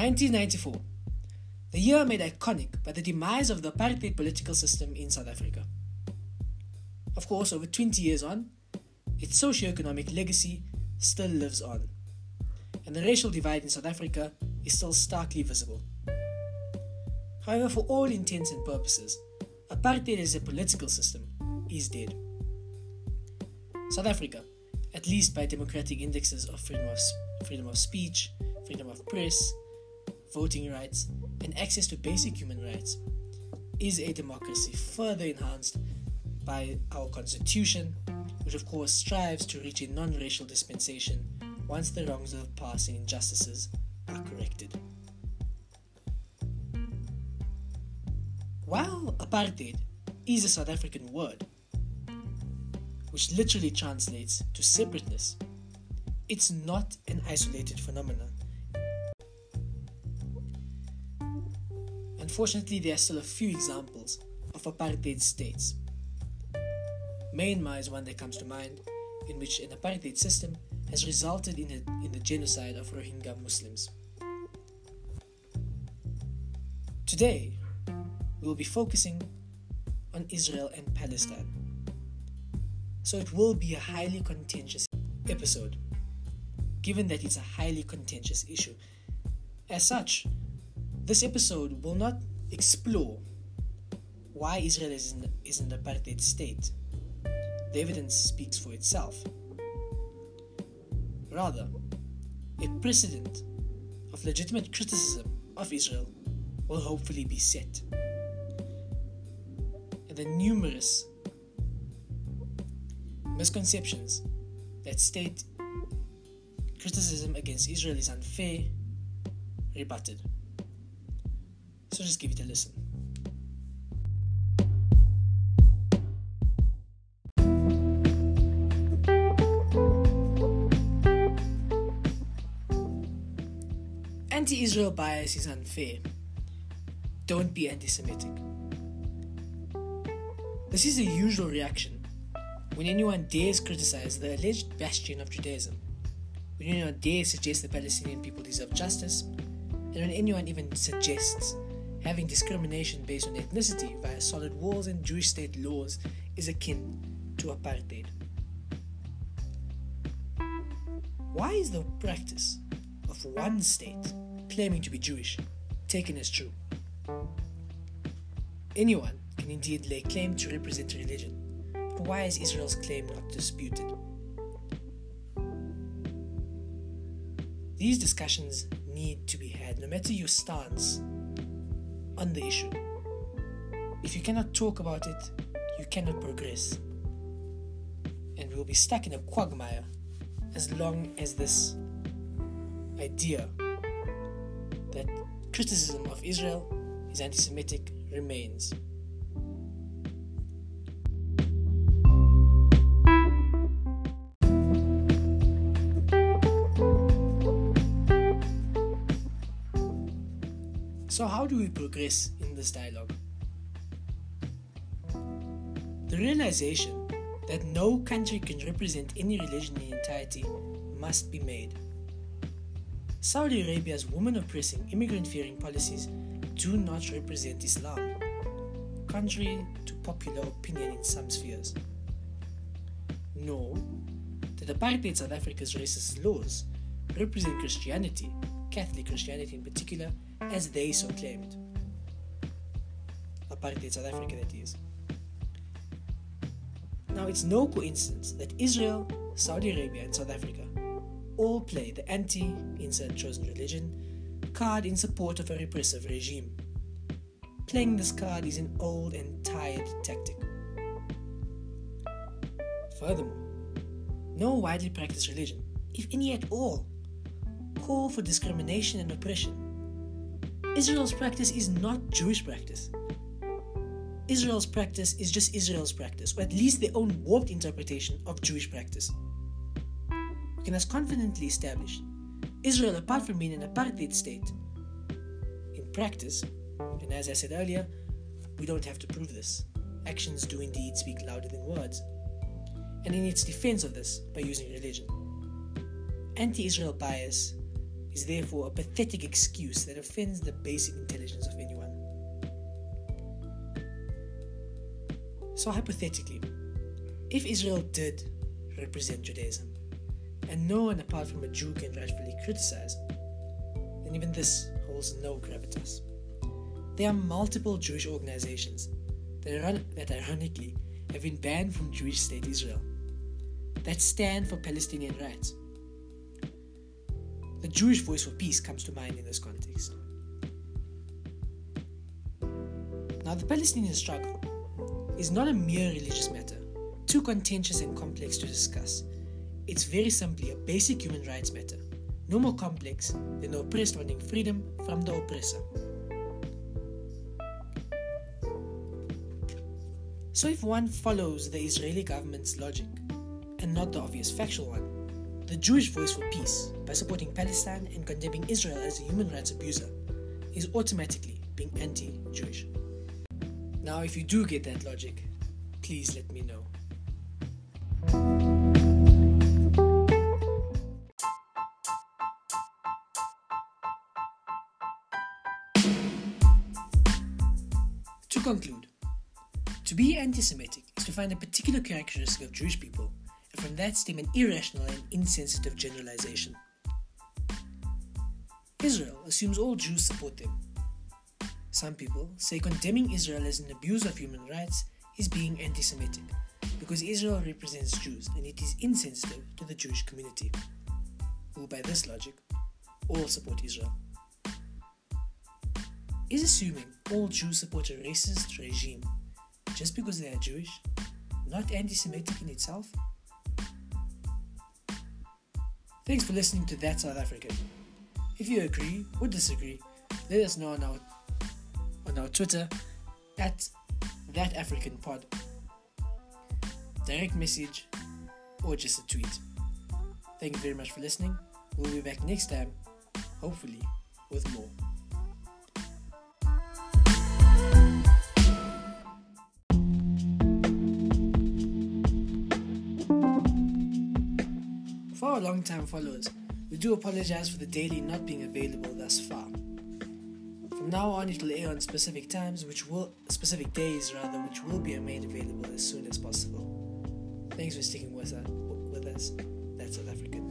1994, the year made iconic by the demise of the apartheid political system in South Africa. Of course, over 20 years on, its socio-economic legacy still lives on, and the racial divide in South Africa is still starkly visible. However, for all intents and purposes, apartheid as a political system is dead. South Africa, at least by democratic indexes of freedom of, freedom of speech, freedom of press, voting rights, and access to basic human rights, is a democracy further enhanced by our constitution, which of course strives to reach a non racial dispensation once the wrongs of the past and injustices are corrected. While apartheid is a South African word, which literally translates to separateness, it's not an isolated phenomenon. Unfortunately, there are still a few examples of apartheid states. Myanmar is one that comes to mind, in which an apartheid system has resulted in, a, in the genocide of Rohingya Muslims. Today, we will be focusing on Israel and Palestine. So it will be a highly contentious episode, given that it's a highly contentious issue. As such, this episode will not explore why Israel is is an apartheid state. The evidence speaks for itself. Rather, a precedent of legitimate criticism of Israel will hopefully be set And the numerous misconceptions that state criticism against Israel is unfair rebutted. So just give it a listen. Anti Israel bias is unfair. Don't be anti Semitic. This is a usual reaction when anyone dares criticize the alleged bastion of Judaism, when anyone dares suggest the Palestinian people deserve justice, and when anyone even suggests having discrimination based on ethnicity via solid walls and Jewish state laws is akin to apartheid. Why is the practice of one state claiming to be Jewish taken as true? Anyone can indeed lay claim to represent a religion, but why is Israel's claim not disputed? These discussions need to be had no matter your stance on the issue. If you cannot talk about it, you cannot progress. And we'll be stuck in a quagmire as long as this idea that criticism of Israel is anti Semitic remains. So, how do we progress in this dialogue? The realization that no country can represent any religion in entirety must be made. Saudi Arabia's woman oppressing, immigrant fearing policies do not represent Islam, contrary to popular opinion in some spheres. Nor that apartheid South Africa's racist laws represent Christianity, Catholic Christianity in particular, as they so claimed. Apartheid South Africa, that is. Now, it's no coincidence that Israel, Saudi Arabia, and South Africa all play the anti insert chosen religion card in support of a repressive regime. Playing this card is an old and tired tactic. Furthermore, no widely practiced religion, if any at all, call for discrimination and oppression Israel's practice is not Jewish practice. Israel's practice is just Israel's practice, or at least their own warped interpretation of Jewish practice. We can as confidently establish Israel, apart from being an apartheid state, in practice, and as I said earlier, we don't have to prove this. Actions do indeed speak louder than words. And in its defense of this, by using religion, anti Israel bias is therefore a pathetic excuse that offends the basic intelligence of anyone. So, hypothetically, if Israel did represent Judaism, and no one apart from a Jew can rightfully criticize, then even this holds no gravitas. There are multiple Jewish organizations that, ironically have been banned from Jewish state Israel that stand for Palestinian rights. The Jewish Voice for Peace comes to mind in this context. Now, the Palestinian struggle is not a mere religious matter, too contentious and complex to discuss. It's very simply a basic human rights matter, no more complex than the oppressed wanting freedom from the oppressor. So, if one follows the Israeli government's logic, and not the obvious factual one, the Jewish Voice for Peace, by supporting Palestine and condemning Israel as a human rights abuser, is automatically being anti Jewish. Now, if you do get that logic, please let me know. To conclude, to be anti Semitic is to find a particular characteristic of Jewish people from that stem an irrational and insensitive generalization. Israel assumes all Jews support them. Some people say condemning Israel as an abuse of human rights is being anti Semitic because Israel represents Jews and it is insensitive to the Jewish community, who, by this logic, all support Israel. Is assuming all Jews support a racist regime just because they are Jewish not anti Semitic in itself? Thanks for listening to That South African. If you agree or disagree, let us know on our on our Twitter at That African Pod. Direct message or just a tweet. Thank you very much for listening. We'll be back next time, hopefully, with more. Our long-time followers, we do apologize for the daily not being available thus far. From now on, it will air on specific times, which will specific days rather, which will be made available as soon as possible. Thanks for sticking with us. With us. That's South African.